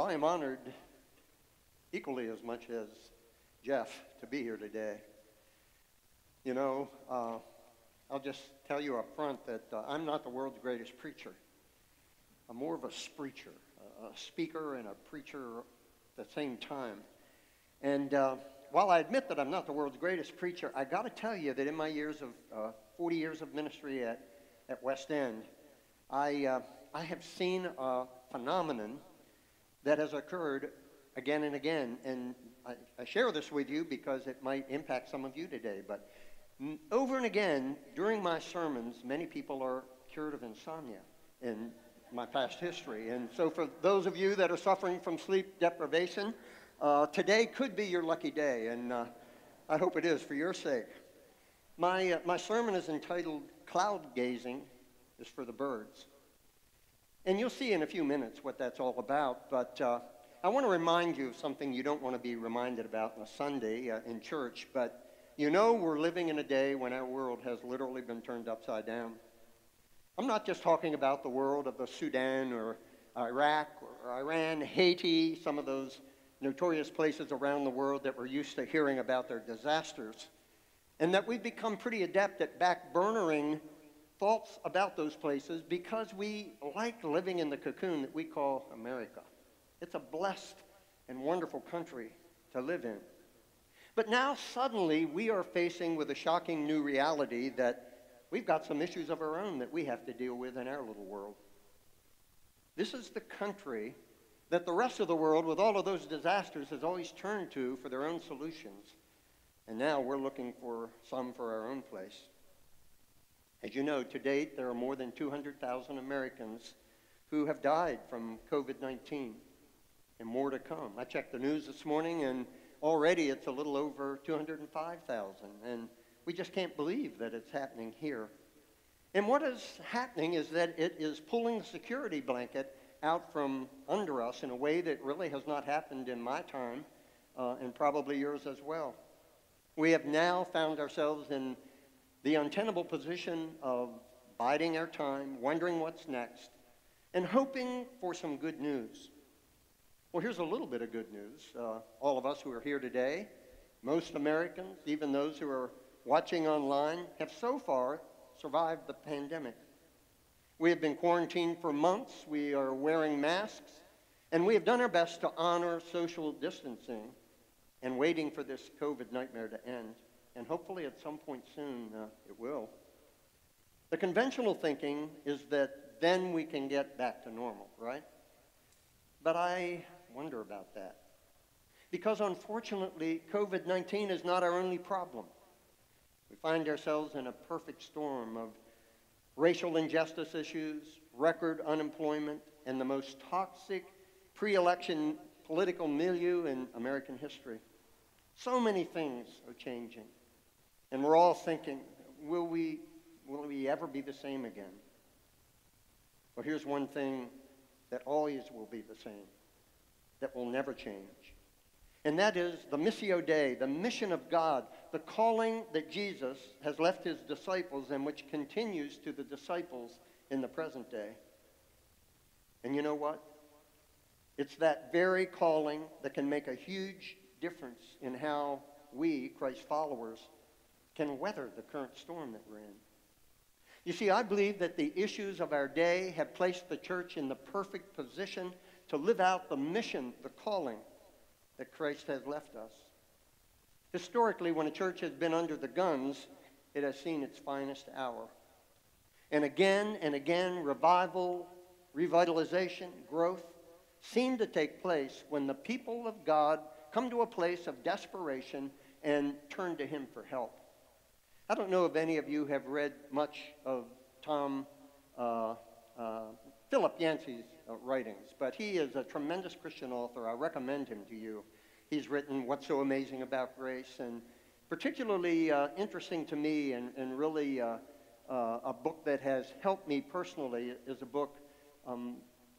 Well, I am honored equally as much as Jeff to be here today. You know, uh, I'll just tell you up front that uh, I'm not the world's greatest preacher. I'm more of a spreacher, a, speaker and a preacher at the same time. And uh, while I admit that I'm not the world's greatest preacher, I got to tell you that in my years of uh, 40 years of ministry at, at West End, I, uh, I have seen a phenomenon that has occurred again and again. And I, I, share this with you because it might impact some of you today. But over and again, during my sermons, many people are cured of insomnia in my past history. And so, for those of you that are suffering from sleep deprivation, uh, today could be your lucky day, and uh, I hope it is for your sake. My, uh, my sermon is entitled Cloud Gazing is for the Birds. And you'll see in a few minutes what that's all about, but uh, I want to remind you of something you don't want to be reminded about on a Sunday uh, in church, but you know we're living in a day when our world has literally been turned upside down. I'm not just talking about the world of the Sudan or Iraq or Iran, Haiti, some of those notorious places around the world that we're used to hearing about their disasters, and that we've become pretty adept at backburnering thoughts about those places because we like living in the cocoon that we call America. It's a blessed and wonderful country to live in. But now suddenly we are facing with a shocking new reality that we've got some issues of our own that we have to deal with in our little world. This is the country that the rest of the world, with all of those disasters, has always turned to for their own solutions. And now we're looking for some for our own place. As you know, to date, there are more than 200,000 Americans who have died from COVID 19 and more to come. I checked the news this morning, and already it's a little over 205,000. And we just can't believe that it's happening here. And what is happening is that it is pulling the security blanket out from under us in a way that really has not happened in my time uh, and probably yours as well. We have now found ourselves in the untenable position of biding our time, wondering what's next, and hoping for some good news. Well, here's a little bit of good news. Uh, all of us who are here today, most Americans, even those who are watching online, have so far survived the pandemic. We have been quarantined for months. We are wearing masks. And we have done our best to honor social distancing and waiting for this COVID nightmare to end. And hopefully, at some point soon, uh, it will. The conventional thinking is that then we can get back to normal, right? But I wonder about that. Because unfortunately, COVID 19 is not our only problem. We find ourselves in a perfect storm of racial injustice issues, record unemployment, and the most toxic pre election political milieu in American history. So many things are changing. And we're all thinking, will we, will we ever be the same again? Well, here's one thing that always will be the same that will never change. And that is the Missio Dei, the mission of God, the calling that Jesus has left his disciples and which continues to the disciples in the present day. And you know what? It's that very calling that can make a huge difference in how we, Christ followers, can weather the current storm that we're in. You see, I believe that the issues of our day have placed the church in the perfect position to live out the mission, the calling that Christ has left us. Historically, when a church has been under the guns, it has seen its finest hour. And again and again, revival, revitalization, growth seem to take place when the people of God come to a place of desperation and turn to Him for help. I don't know if any of you have read much of Tom uh, uh, Philip Yancey's uh, writings, but he is a tremendous Christian author. I recommend him to you. He's written What's So Amazing About Grace, and particularly uh, interesting to me and, and really uh, uh, a book that has helped me personally is a book um,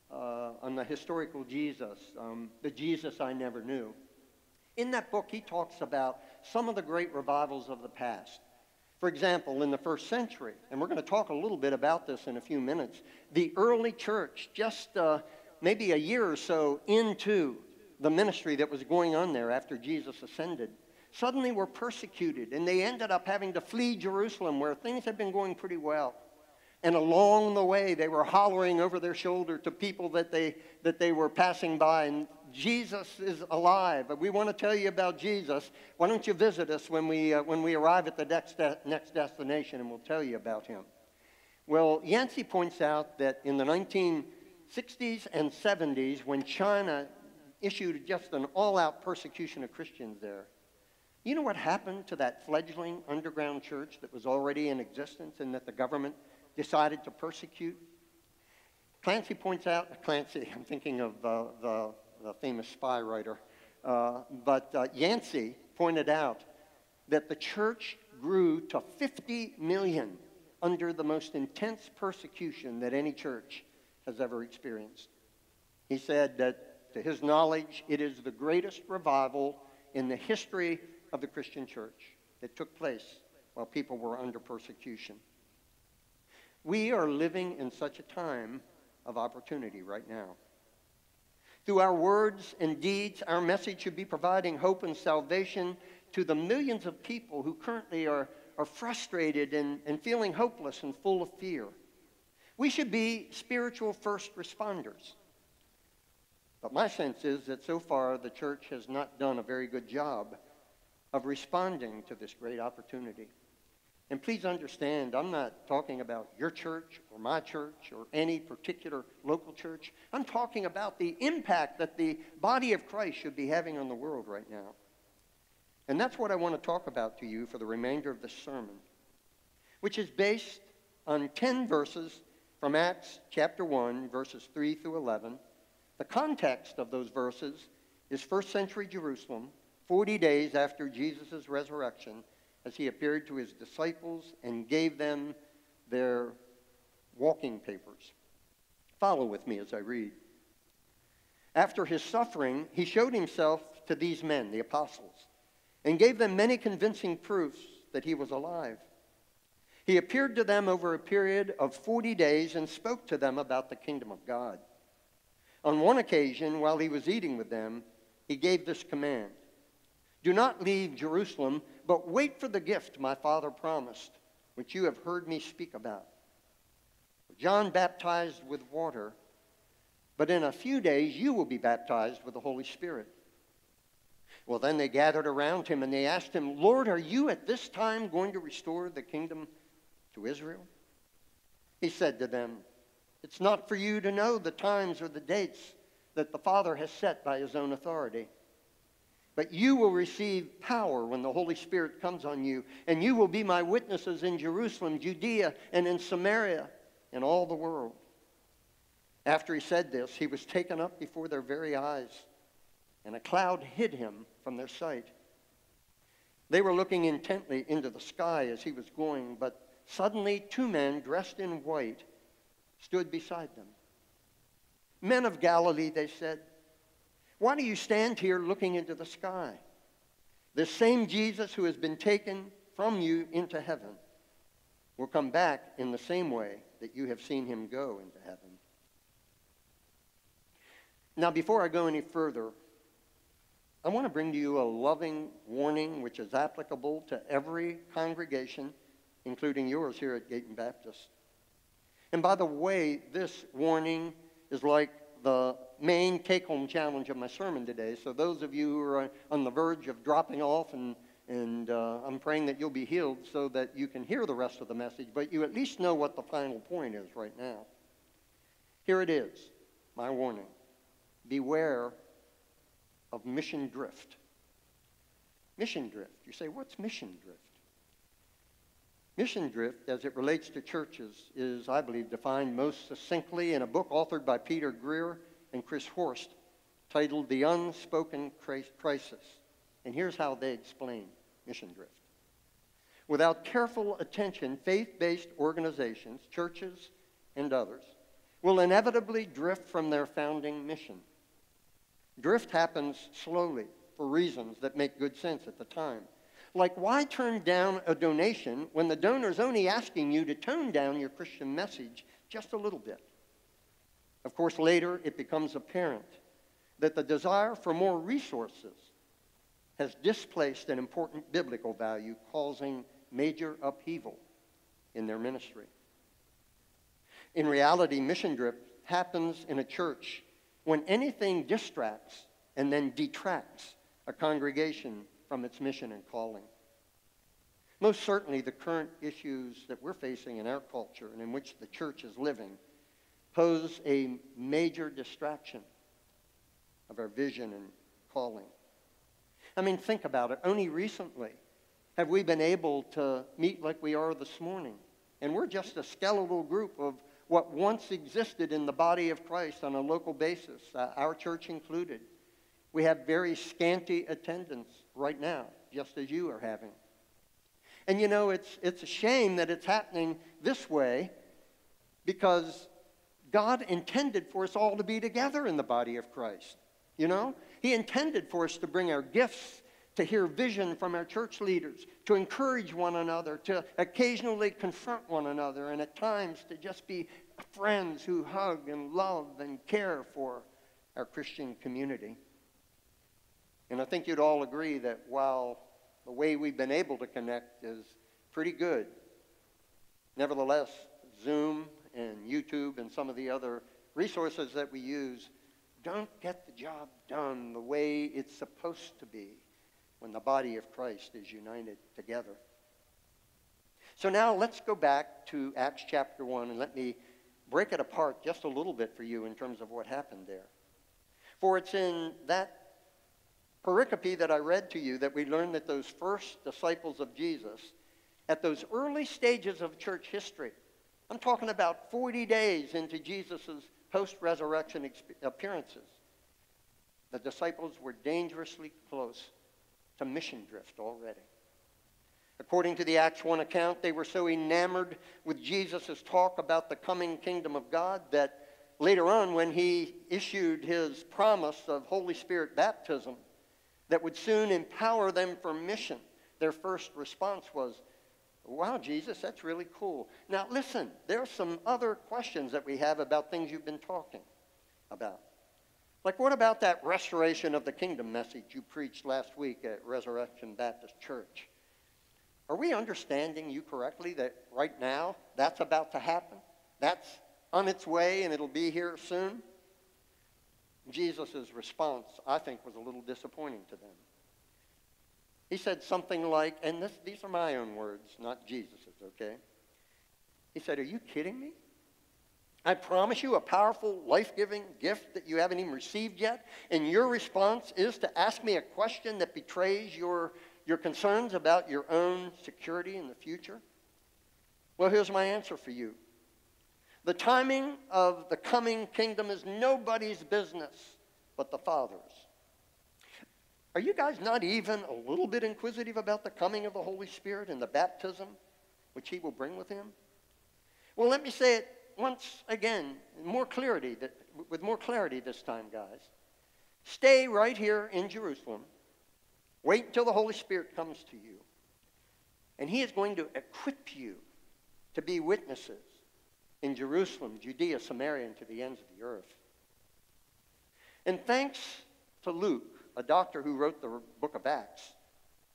on the historical Jesus, um, the Jesus I never knew. In that book, he talks about some of the great revivals of the past. For example, in the first century, and we're going to talk a little bit about this in a few minutes, the early church, just uh, maybe a year or so into the ministry that was going on there after Jesus ascended, suddenly were persecuted, and they ended up having to flee Jerusalem where things had been going pretty well. And along the way, they were hollering over their shoulder to people that they, that they were passing by, and Jesus is alive. We want to tell you about Jesus. Why don't you visit us when we, uh, when we arrive at the next, de- next destination, and we'll tell you about him. Well, Yancey points out that in the 1960s and 70s, when China issued just an all out persecution of Christians there, you know what happened to that fledgling underground church that was already in existence and that the government decided to persecute? Clancy points out, Clancy, I'm thinking of uh, the, the, famous spy writer, uh, but uh, Yancey pointed out that the church grew to 50 million under the most intense persecution that any church has ever experienced. He said that, to his knowledge, it is the greatest revival in the history of the Christian church that took place while people were under persecution. We are living in such a time of opportunity right now. Through our words and deeds, our message should be providing hope and salvation to the millions of people who currently are, are frustrated and, and feeling hopeless and full of fear. We should be spiritual first responders. But my sense is that so far the church has not done a very good job of responding to this great opportunity. And please understand, I'm not talking about your church or my church or any particular local church. I'm talking about the impact that the body of Christ should be having on the world right now. And that's what I want to talk about to you for the remainder of this sermon, which is based on 10 verses from Acts chapter 1, verses 3 through 11. The context of those verses is first century Jerusalem, 40 days after Jesus' resurrection, as he appeared to his disciples and gave them their walking papers. Follow with me as I read. After his suffering, he showed himself to these men, the apostles, and gave them many convincing proofs that he was alive. He appeared to them over a period of 40 days and spoke to them about the kingdom of God. On one occasion, while he was eating with them, he gave this command do not leave Jerusalem, but wait for the gift my father promised, which you have heard me speak about. John baptized with water, but in a few days you will be baptized with the Holy Spirit. Well, then they gathered around him and they asked him, Lord, are you at this time going to restore the kingdom to Israel? He said to them, It's not for you to know the times or the dates that the Father has set by his own authority but you will receive power when the Holy Spirit comes on you, and you will be my witnesses in Jerusalem, Judea, and in Samaria, and all the world. After he said this, he was taken up before their very eyes, and a cloud hid him from their sight. They were looking intently into the sky as he was going, but suddenly two men dressed in white stood beside them. Men of Galilee, they said, why do you stand here looking into the sky? The same Jesus who has been taken from you into heaven will come back in the same way that you have seen him go into heaven. Now, before I go any further, I want to bring to you a loving warning which is applicable to every congregation, including yours here at Gayton Baptist. And by the way, this warning is like the main take home challenge of my sermon today. So, those of you who are on the verge of dropping off, and, and uh, I'm praying that you'll be healed so that you can hear the rest of the message, but you at least know what the final point is right now. Here it is my warning beware of mission drift. Mission drift. You say, what's mission drift? Mission drift, as it relates to churches, is, I believe, defined most succinctly in a book authored by Peter Greer and Chris Horst titled The Unspoken Crisis. And here's how they explain mission drift. Without careful attention, faith based organizations, churches, and others will inevitably drift from their founding mission. Drift happens slowly for reasons that make good sense at the time. Like, why turn down a donation when the donor is only asking you to tone down your Christian message just a little bit? Of course, later it becomes apparent that the desire for more resources has displaced an important biblical value, causing major upheaval in their ministry. In reality, mission drift happens in a church when anything distracts and then detracts a congregation from its mission and calling. Most certainly, the current issues that we're facing in our culture and in which the church is living pose a major distraction of our vision and calling. I mean, think about it. Only recently have we been able to meet like we are this morning. And we're just a skeletal group of what once existed in the body of Christ on a local basis, uh, our church included. We have very scanty attendance right now, just as you are having. And you know, it's, it's a shame that it's happening this way because God intended for us all to be together in the body of Christ. You know, He intended for us to bring our gifts, to hear vision from our church leaders, to encourage one another, to occasionally confront one another, and at times to just be friends who hug and love and care for our Christian community. And I think you'd all agree that while the way we've been able to connect is pretty good, nevertheless, Zoom and YouTube and some of the other resources that we use don't get the job done the way it's supposed to be when the body of Christ is united together. So now let's go back to Acts chapter 1 and let me break it apart just a little bit for you in terms of what happened there. For it's in that pericope that I read to you that we learned that those first disciples of Jesus, at those early stages of church history, I'm talking about 40 days into Jesus' post resurrection appearances, the disciples were dangerously close to mission drift already. According to the Acts 1 account, they were so enamored with Jesus' talk about the coming kingdom of God that later on, when he issued his promise of Holy Spirit baptism that would soon empower them for mission, their first response was, Wow, Jesus, that's really cool. Now, listen, there are some other questions that we have about things you've been talking about. Like, what about that restoration of the kingdom message you preached last week at Resurrection Baptist Church? Are we understanding you correctly that right now that's about to happen? That's on its way and it'll be here soon? Jesus' response, I think, was a little disappointing to them. He said something like, and this, these are my own words, not Jesus's, okay? He said, Are you kidding me? I promise you a powerful, life giving gift that you haven't even received yet, and your response is to ask me a question that betrays your, your concerns about your own security in the future? Well, here's my answer for you. The timing of the coming kingdom is nobody's business but the Father's. Are you guys not even a little bit inquisitive about the coming of the Holy Spirit and the baptism which He will bring with Him? Well, let me say it once again, more clarity, with more clarity this time, guys. Stay right here in Jerusalem. Wait until the Holy Spirit comes to you. And He is going to equip you to be witnesses in Jerusalem, Judea, Samaria, and to the ends of the earth. And thanks to Luke, a doctor who wrote the book of Acts,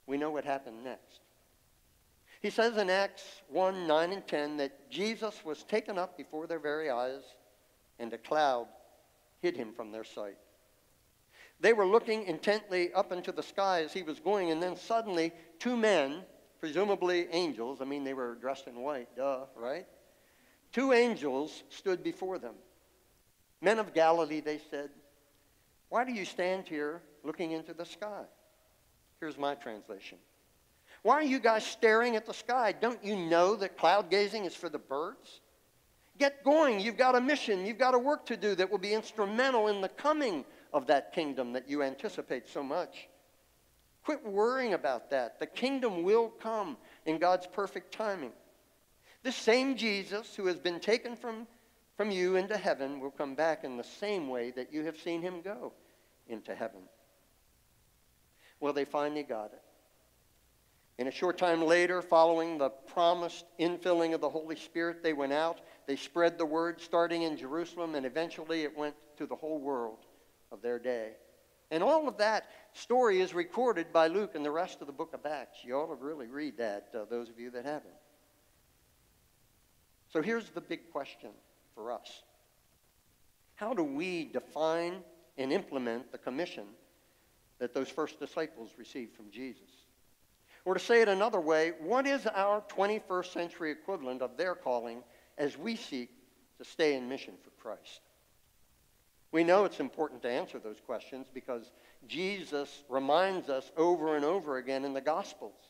we know what happened next. He says in Acts 1 9 and 10 that Jesus was taken up before their very eyes, and a cloud hid him from their sight. They were looking intently up into the sky as he was going, and then suddenly two men, presumably angels, I mean, they were dressed in white, duh, right? Two angels stood before them. Men of Galilee, they said, why do you stand here looking into the sky. Here's my translation. Why are you guys staring at the sky? Don't you know that cloud gazing is for the birds? Get going. You've got a mission. You've got a work to do that will be instrumental in the coming of that kingdom that you anticipate so much. Quit worrying about that. The kingdom will come in God's perfect timing. This same Jesus who has been taken from, from you into heaven will come back in the same way that you have seen him go into heaven. Well, they finally got it. And a short time later, following the promised infilling of the Holy Spirit, they went out. They spread the word, starting in Jerusalem, and eventually it went to the whole world of their day. And all of that story is recorded by Luke in the rest of the book of Acts. You ought to really read that, uh, those of you that haven't. So here's the big question for us How do we define and implement the commission that those first disciples received from Jesus? Or to say it another way, what is our 21st century equivalent of their calling as we seek to stay in mission for Christ? We know it's important to answer those questions because Jesus reminds us over and over again in the Gospels.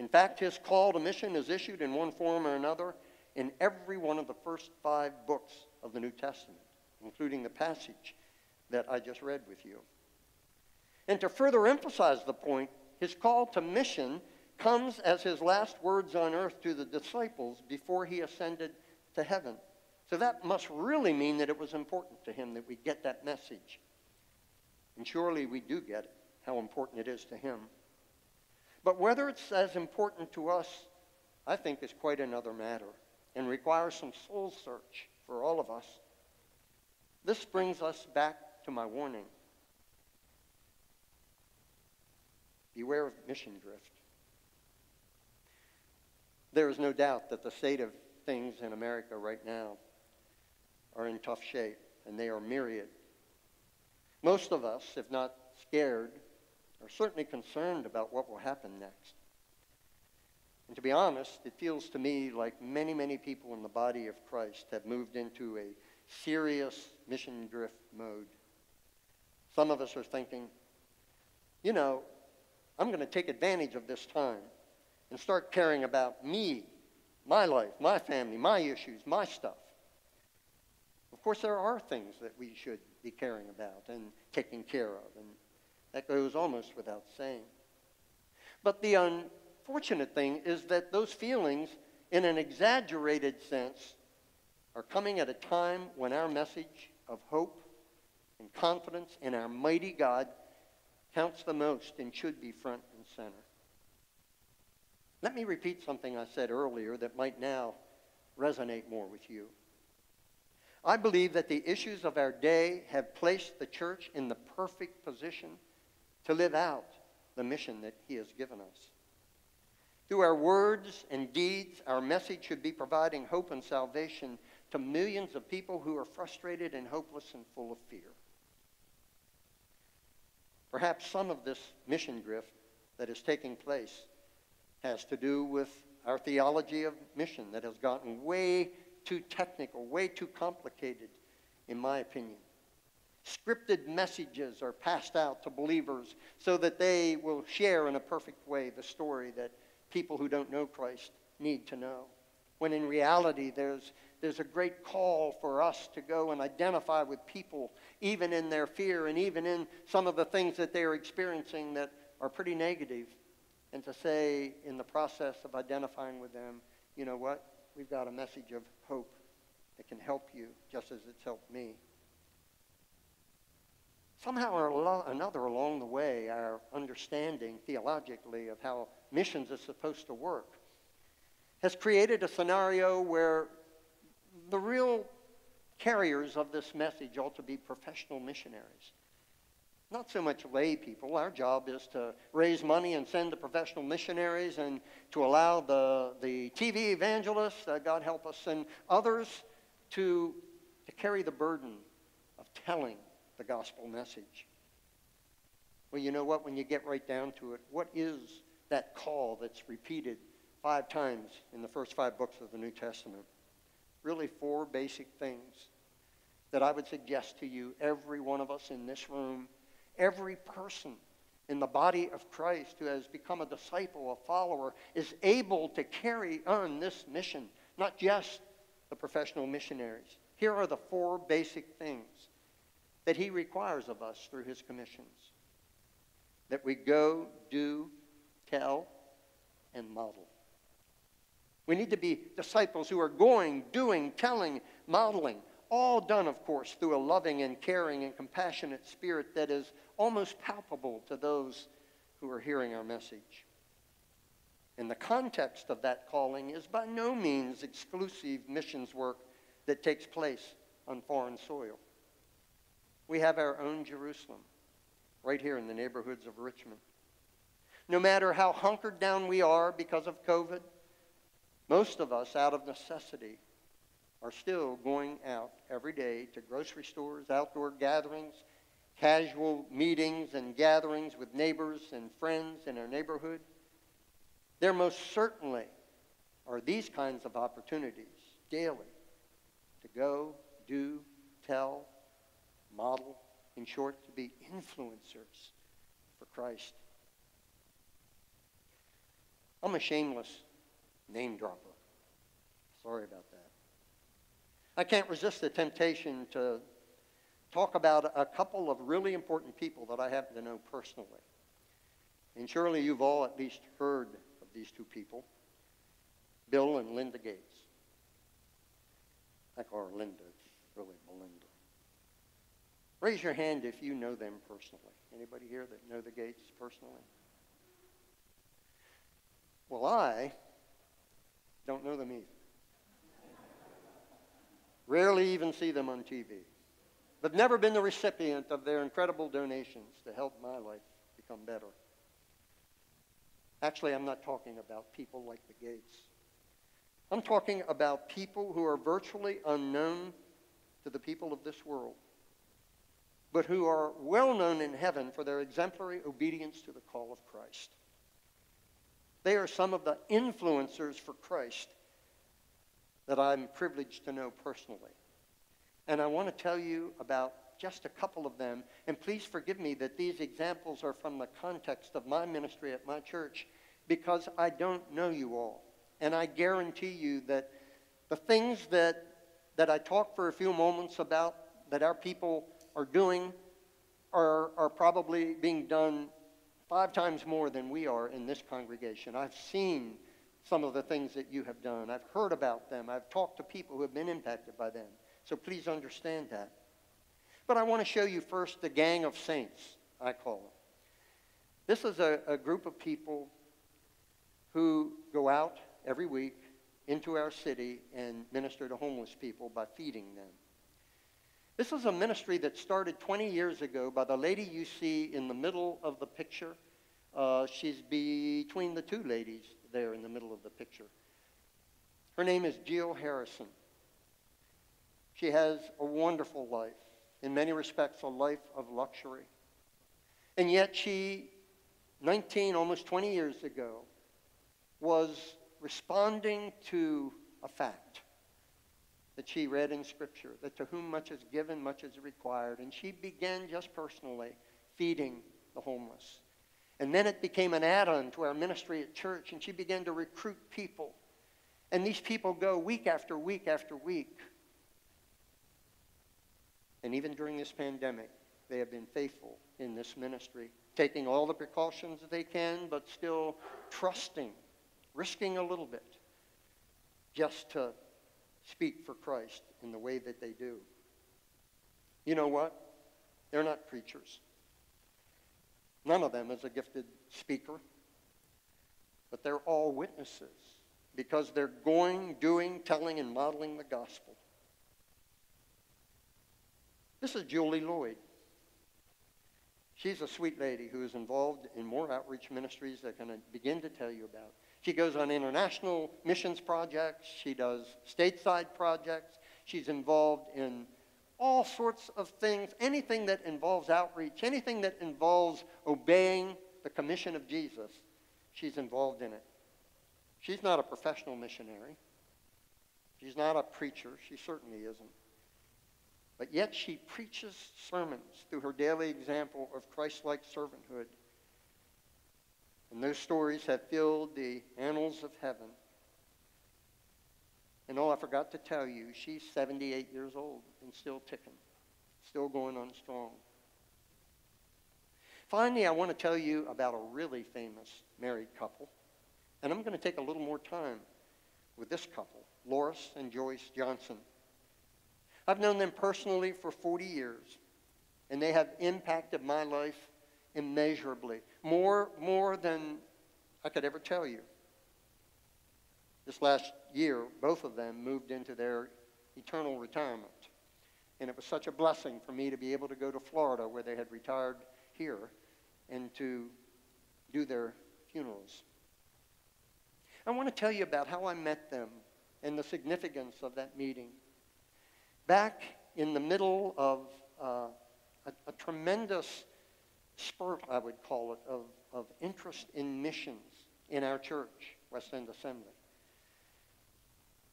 In fact, his call to mission is issued in one form or another in every one of the first five books of the New Testament, including the passage that I just read with you. And to further emphasize the point, his call to mission comes as his last words on earth to the disciples before he ascended to heaven. So that must really mean that it was important to him that we get that message. And surely we do get how important it is to him. But whether it's as important to us, I think, is quite another matter and requires some soul search for all of us. This brings us back to my warning. Beware of mission drift. There is no doubt that the state of things in America right now are in tough shape, and they are myriad. Most of us, if not scared, are certainly concerned about what will happen next. And to be honest, it feels to me like many, many people in the body of Christ have moved into a serious mission drift mode. Some of us are thinking, you know, I'm going to take advantage of this time and start caring about me, my life, my family, my issues, my stuff. Of course, there are things that we should be caring about and taking care of, and that goes almost without saying. But the unfortunate thing is that those feelings, in an exaggerated sense, are coming at a time when our message of hope and confidence in our mighty God counts the most and should be front and center. Let me repeat something I said earlier that might now resonate more with you. I believe that the issues of our day have placed the church in the perfect position to live out the mission that he has given us. Through our words and deeds, our message should be providing hope and salvation to millions of people who are frustrated and hopeless and full of fear. Perhaps some of this mission drift that is taking place has to do with our theology of mission that has gotten way too technical, way too complicated, in my opinion. Scripted messages are passed out to believers so that they will share in a perfect way the story that people who don't know Christ need to know. When in reality, there's, there's a great call for us to go and identify with people, even in their fear and even in some of the things that they are experiencing that are pretty negative, and to say, in the process of identifying with them, you know what? We've got a message of hope that can help you just as it's helped me. Somehow or another along the way, our understanding theologically of how missions is supposed to work has created a scenario where the real carriers of this message ought to be professional missionaries. Not so much lay people. Our job is to raise money and send the professional missionaries and to allow the, the TV evangelists, uh, God help us, and others to, to carry the burden of telling the gospel message. Well, you know what? When you get right down to it, what is that call that's repeated five times in the first five books of the New Testament? Really, four basic things that I would suggest to you, every one of us in this room Every person in the body of Christ who has become a disciple, a follower, is able to carry on this mission, not just the professional missionaries. Here are the four basic things that he requires of us through his commissions that we go, do, tell, and model. We need to be disciples who are going, doing, telling, modeling. All done, of course, through a loving and caring and compassionate spirit that is almost palpable to those who are hearing our message. And the context of that calling is by no means exclusive missions work that takes place on foreign soil. We have our own Jerusalem right here in the neighborhoods of Richmond. No matter how hunkered down we are because of COVID, most of us, out of necessity, are still going out every day to grocery stores, outdoor gatherings, casual meetings and gatherings with neighbors and friends in our neighborhood. There most certainly are these kinds of opportunities daily to go, do, tell, model, in short, to be influencers for Christ. I'm a shameless name dropper. Sorry about that. I can't resist the temptation to talk about a couple of really important people that I happen to know personally. And surely you've all at least heard of these two people Bill and Linda Gates. I call her Linda, really Melinda. Raise your hand if you know them personally. Anybody here that know the Gates personally? Well, I don't know them either. Rarely even see them on TV. But never been the recipient of their incredible donations to help my life become better. Actually, I'm not talking about people like the Gates. I'm talking about people who are virtually unknown to the people of this world, but who are well known in heaven for their exemplary obedience to the call of Christ. They are some of the influencers for Christ that I'm privileged to know personally. And I want to tell you about just a couple of them. And please forgive me that these examples are from the context of my ministry at my church because I don't know you all. And I guarantee you that the things that, that I talk for a few moments about that our people are doing are, are probably being done five times more than we are in this congregation. I've seen some of the things that you have done. I've heard about them. I've talked to people who have been impacted by them. So please understand that. But I want to show you first the gang of saints, I call them. This is a, a group of people who go out every week into our city and minister to homeless people by feeding them. This is a ministry that started 20 years ago by the lady you see in the middle of the picture. Uh, she's between the two ladies there in the middle of the picture. Her name is Jill Harrison. She has a wonderful life, in many respects, a life of luxury. And yet, she, 19, almost 20 years ago, was responding to a fact that she read in Scripture, that to whom much is given, much is required. And she began just personally feeding the homeless. And then it became an add on to our ministry at church, and she began to recruit people. And these people go week after week after week. And even during this pandemic, they have been faithful in this ministry, taking all the precautions that they can, but still trusting, risking a little bit, just to speak for Christ in the way that they do. You know what? They're not preachers. None of them is a gifted speaker, but they're all witnesses because they're going, doing, telling, and modeling the gospel. This is Julie Lloyd. She's a sweet lady who is involved in more outreach ministries that I'm going to begin to tell you about. She goes on international missions projects. She does stateside projects. She's involved in all sorts of things, anything that involves outreach, anything that involves obeying the commission of Jesus, she's involved in it. She's not a professional missionary. She's not a preacher. She certainly isn't. But yet she preaches sermons through her daily example of Christ like servanthood and those stories have filled the annals of heaven. And oh, I forgot to tell you, she's 78 years old and still ticking, still going on strong. Finally, I want to tell you about a really famous married couple. And I'm going to take a little more time with this couple, Loris and Joyce Johnson. I've known them personally for 40 years, and they have impacted my life immeasurably, more, more than I could ever tell you. this last year, both of them moved into their eternal retirement. And it was such a blessing for me to be able to go to Florida, where they had retired here, and to do their funerals. I want to tell you about how I met them and the significance of that meeting. Back in the middle of uh, a, a, tremendous spurt, I would call it, of, of interest in missions in our church, West End Assembly.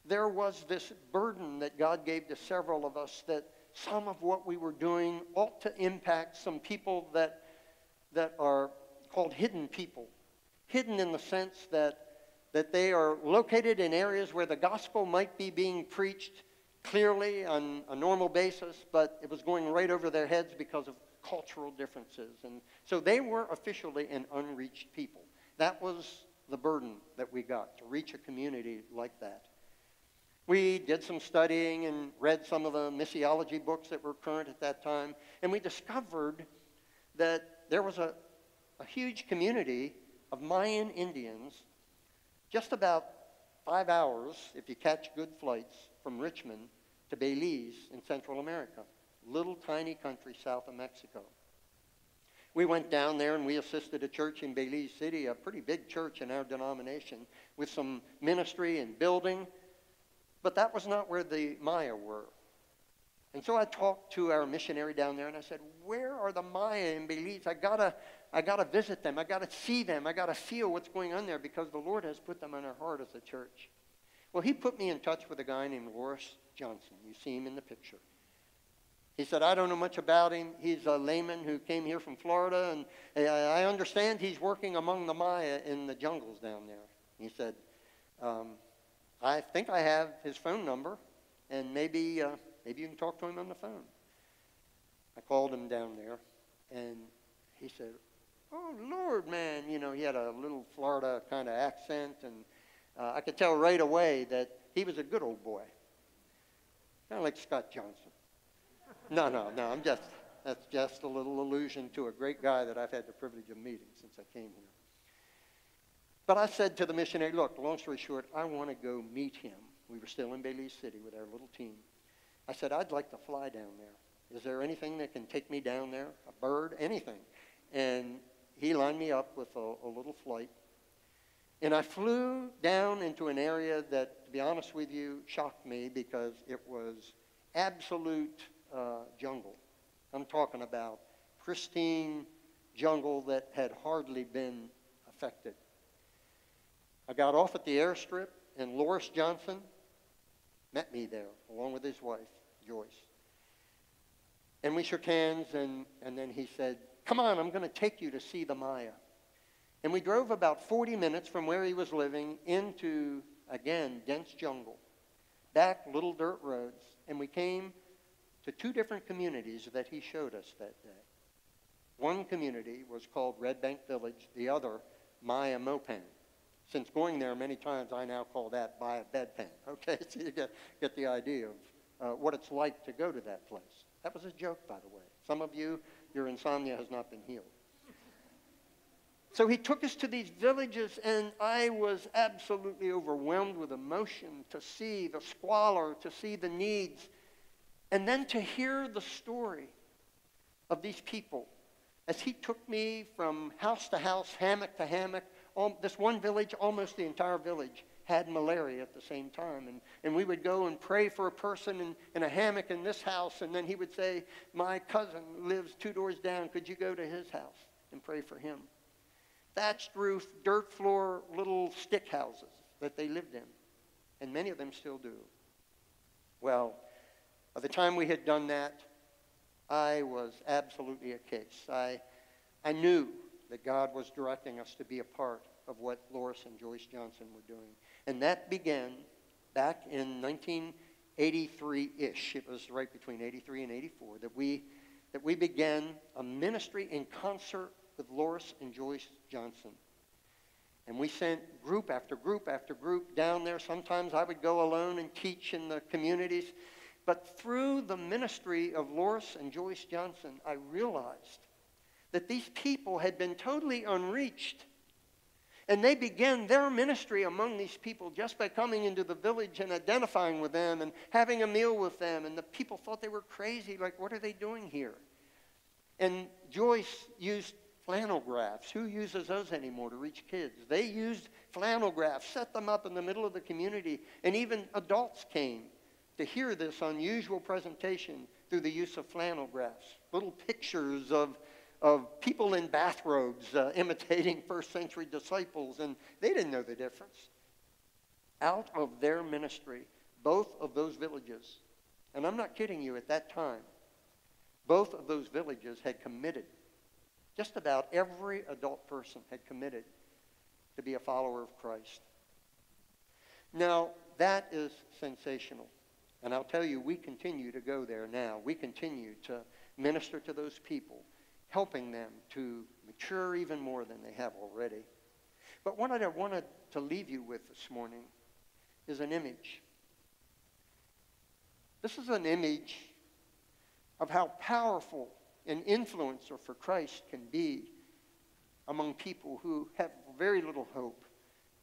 There was this burden that God gave to several of us that some of what we were doing ought to impact some people that, that are called hidden people. Hidden in the sense that, that they are located in areas where the gospel might be being preached clearly on a normal basis, but it was going right over their heads because of cultural differences. And so they were officially an unreached people. That was the burden that we got to reach a community like that. We did some studying and read some of the missiology books that were current at that time, and we discovered that there was a, a huge community of Mayan Indians just about five hours, if you catch good flights, from Richmond to Belize in Central America, little tiny country south of Mexico. We went down there and we assisted a church in Belize City, a pretty big church in our denomination, with some ministry and building. But that was not where the Maya were. And so I talked to our missionary down there and I said, Where are the Maya in Belize? I gotta, I gotta visit them. I gotta see them. I gotta feel what's going on there because the Lord has put them on our heart as a church. Well, he put me in touch with a guy named Loris Johnson. You see him in the picture. He said, I don't know much about him. He's a layman who came here from Florida, and I understand he's working among the Maya in the jungles down there. He said, um, I think I have his phone number, and maybe, uh, maybe you can talk to him on the phone. I called him down there, and he said, Oh, Lord, man. You know, he had a little Florida kind of accent, and uh, I could tell right away that he was a good old boy. Kind of like Scott Johnson. No, no, no. I'm just, that's just a little allusion to a great guy that I've had the privilege of meeting since I came here. But I said to the missionary, look, long story short, I want to go meet him. We were still in Belize City with our little team. I said, I'd like to fly down there. Is there anything that can take me down there? A bird? Anything. And he lined me up with a, a little flight. And I flew down into an area that, to be honest with you, shocked me because it was absolute uh, jungle. I'm talking about pristine jungle that had hardly been affected. I got off at the airstrip, and Loris Johnson met me there, along with his wife, Joyce. And we shook hands, and, and then he said, Come on, I'm going to take you to see the Maya. And we drove about 40 minutes from where he was living into, again, dense jungle, back little dirt roads, and we came to two different communities that he showed us that day. One community was called Red Bank Village, the other, Maya Mopan. Since going there many times, I now call that Maya Bedpan. Okay, so you get, get the idea of uh, what it's like to go to that place. That was a joke, by the way. Some of you, your insomnia has not been healed. So he took us to these villages, and I was absolutely overwhelmed with emotion to see the squalor, to see the needs and then to hear the story of these people as he took me from house to house, hammock to hammock. All, this one village, almost the entire village, had malaria at the same time. And, and we would go and pray for a person in, in a hammock in this house, and then he would say, My cousin lives two doors down. Could you go to his house and pray for him? Thatched roof, dirt floor, little stick houses that they lived in. And many of them still do. Well, by the time we had done that, I was absolutely a case. I, I knew that God was directing us to be a part of what Loris and Joyce Johnson were doing. And that began back in 1983-ish. It was right between 83 and 84 that we, that we began a ministry in concert with Loris and Joyce Johnson. And we sent group after group after group down there. Sometimes I would go alone and teach in the communities. But through the ministry of Loris and Joyce Johnson, I realized that these people had been totally unreached. And they began their ministry among these people just by coming into the village and identifying with them and having a meal with them. And the people thought they were crazy. Like, what are they doing here? And Joyce used flannel graphs. Who uses those anymore to reach kids? They used flannel graphs, set them up in the middle of the community, and even adults came to hear this unusual presentation through the use of flannel graphs. Little pictures of, of people in bathrobes uh, imitating first century disciples, and they didn't know the difference. Out of their ministry, both of those villages, and I'm not kidding you at that time, both of those villages had committed just about every adult person had committed to be a follower of Christ. Now, that is sensational. And I'll tell you, we continue to go there now. We continue to minister to those people, helping them to mature even more than they have already. But what I wanted to leave you with this morning is an image. This is an image of how powerful an influencer for Christ can be among people who have very little hope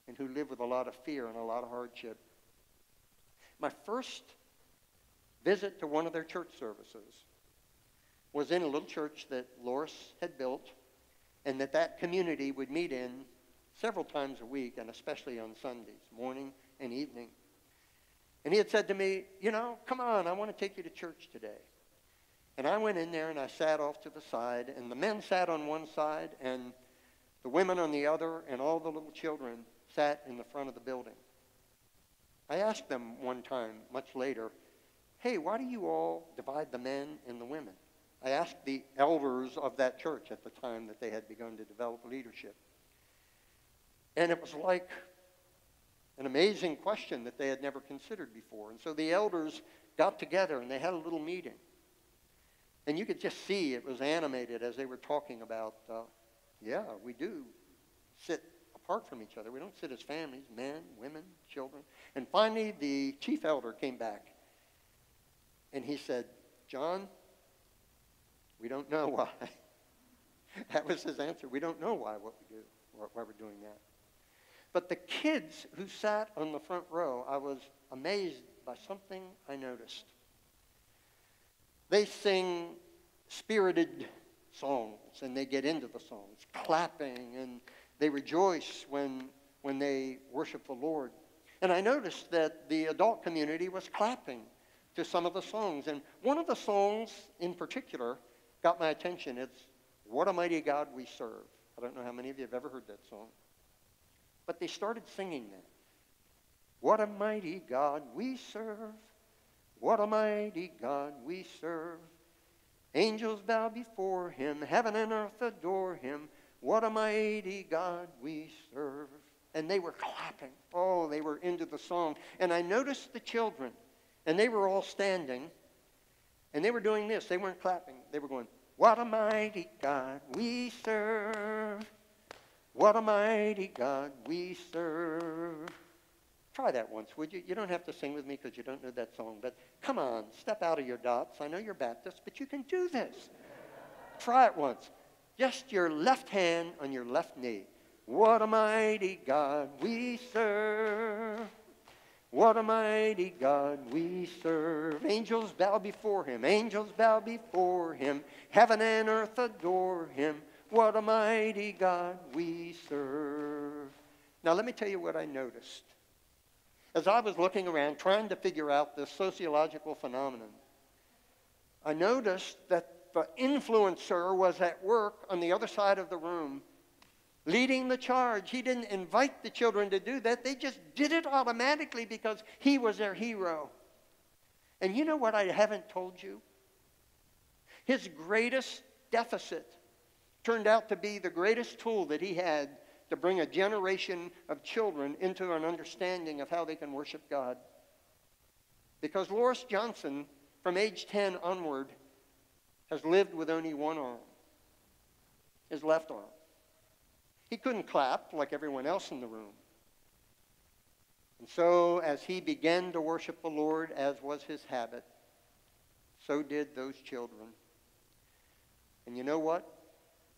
and who live with a lot of fear and a lot of hardship. My first visit to one of their church services was in a little church that Loris had built and that that community would meet in several times a week and especially on Sundays, morning and evening. And he had said to me, You know, come on, I want to take you to church today. And I went in there and I sat off to the side, and the men sat on one side, and the women on the other, and all the little children sat in the front of the building. I asked them one time, much later, hey, why do you all divide the men and the women? I asked the elders of that church at the time that they had begun to develop leadership. And it was like an amazing question that they had never considered before. And so the elders got together and they had a little meeting. And you could just see it was animated as they were talking about, uh, yeah, we do sit apart from each other. We don't sit as families, men, women, children. And finally, the chief elder came back and he said, John, we don't know why. that was his answer. We don't know why what we do, why we're doing that. But the kids who sat on the front row, I was amazed by something I noticed. They sing spirited songs and they get into the songs, clapping, and they rejoice when, when they worship the Lord. And I noticed that the adult community was clapping to some of the songs. And one of the songs in particular got my attention. It's What a Mighty God We Serve. I don't know how many of you have ever heard that song. But they started singing that. What a mighty God we serve. What a mighty God we serve. Angels bow before him, heaven and earth adore him. What a mighty God we serve. And they were clapping. Oh, they were into the song. And I noticed the children, and they were all standing, and they were doing this. They weren't clapping, they were going, What a mighty God we serve. What a mighty God we serve. Try that once, would you? You don't have to sing with me because you don't know that song, but come on, step out of your dots. I know you're Baptist, but you can do this. Try it once. Just your left hand on your left knee. What a mighty God we serve. What a mighty God we serve. Angels bow before him. Angels bow before him. Heaven and earth adore him. What a mighty God we serve. Now, let me tell you what I noticed as I was looking around trying to figure out this sociological phenomenon, I noticed that the influencer was at work on the other side of the room leading the charge. He didn't invite the children to do that, they just did it automatically because he was their hero. And you know what I haven't told you? His greatest deficit turned out to be the greatest tool that he had to bring a generation of children into an understanding of how they can worship God. Because Loris Johnson, from age 10 onward, has lived with only one arm, his left arm. He couldn't clap like everyone else in the room. And so, as he began to worship the Lord, as was his habit, so did those children. And you know what?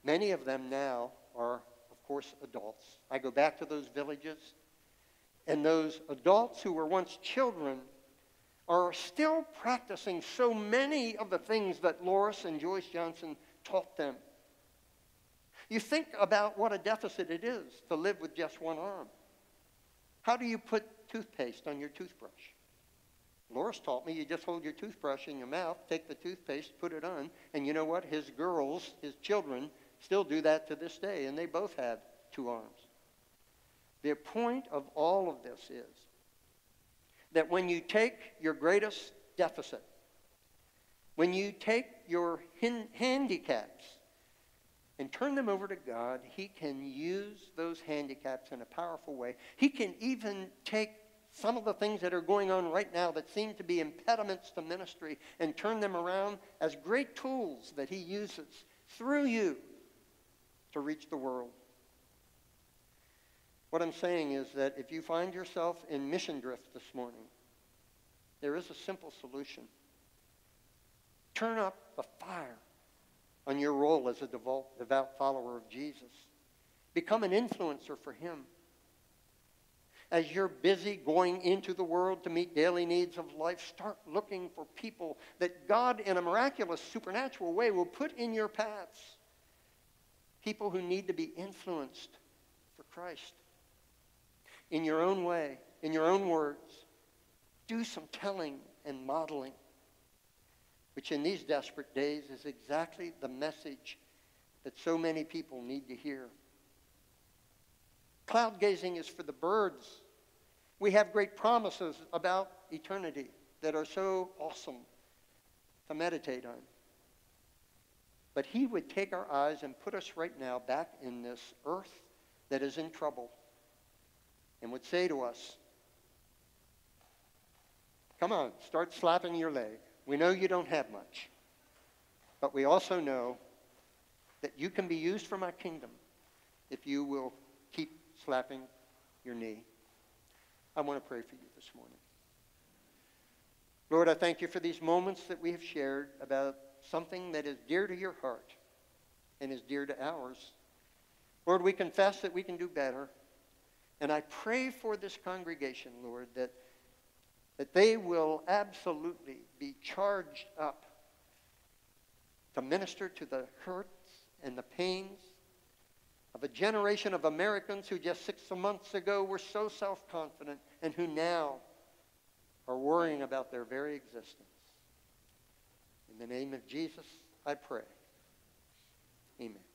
Many of them now are of course, adults. I go back to those villages, and those adults who were once children are still practicing so many of the things that Loris and Joyce Johnson taught them. You think about what a deficit it is to live with just one arm. How do you put toothpaste on your toothbrush? Loris taught me you just hold your toothbrush in your mouth, take the toothpaste, put it on, and you know what? His girls, his children, still do that to this day, and they both have two arms. The point of all of this is that when you take your greatest deficit, when you take your handicaps and turn them over to God, He can use those handicaps in a powerful way. He can even take some of the things that are going on right now that seem to be impediments to ministry and turn them around as great tools that He uses through you to reach the world. What I'm saying is that if you find yourself in mission drift this morning, there is a simple solution. Turn up the fire on your role as a devout follower of Jesus. Become an influencer for Him as you're busy going into the world to meet daily needs of life, start looking for people that God, in a miraculous, supernatural way, will put in your paths. People who need to be influenced for Christ. In your own way, in your own words, do some telling and modeling, which in these desperate days is exactly the message that so many people need to hear. Cloud gazing is for the birds. We have great promises about eternity that are so awesome to meditate on. But He would take our eyes and put us right now back in this earth that is in trouble and would say to us, Come on, start slapping your leg. We know you don't have much. But we also know that you can be used for my kingdom if you will keep slapping your knee. I want to pray for you this morning. Lord, I thank you for these moments that we have shared about something that is dear to your heart and is dear to ours. Lord, we confess that we can do better. And I pray for this congregation, Lord, that, that they will absolutely be charged up to minister to the hurts and the pains of a generation of Americans who just six months ago were so self confident and who now are worrying about their very existence. In the name of Jesus, I pray. Amen.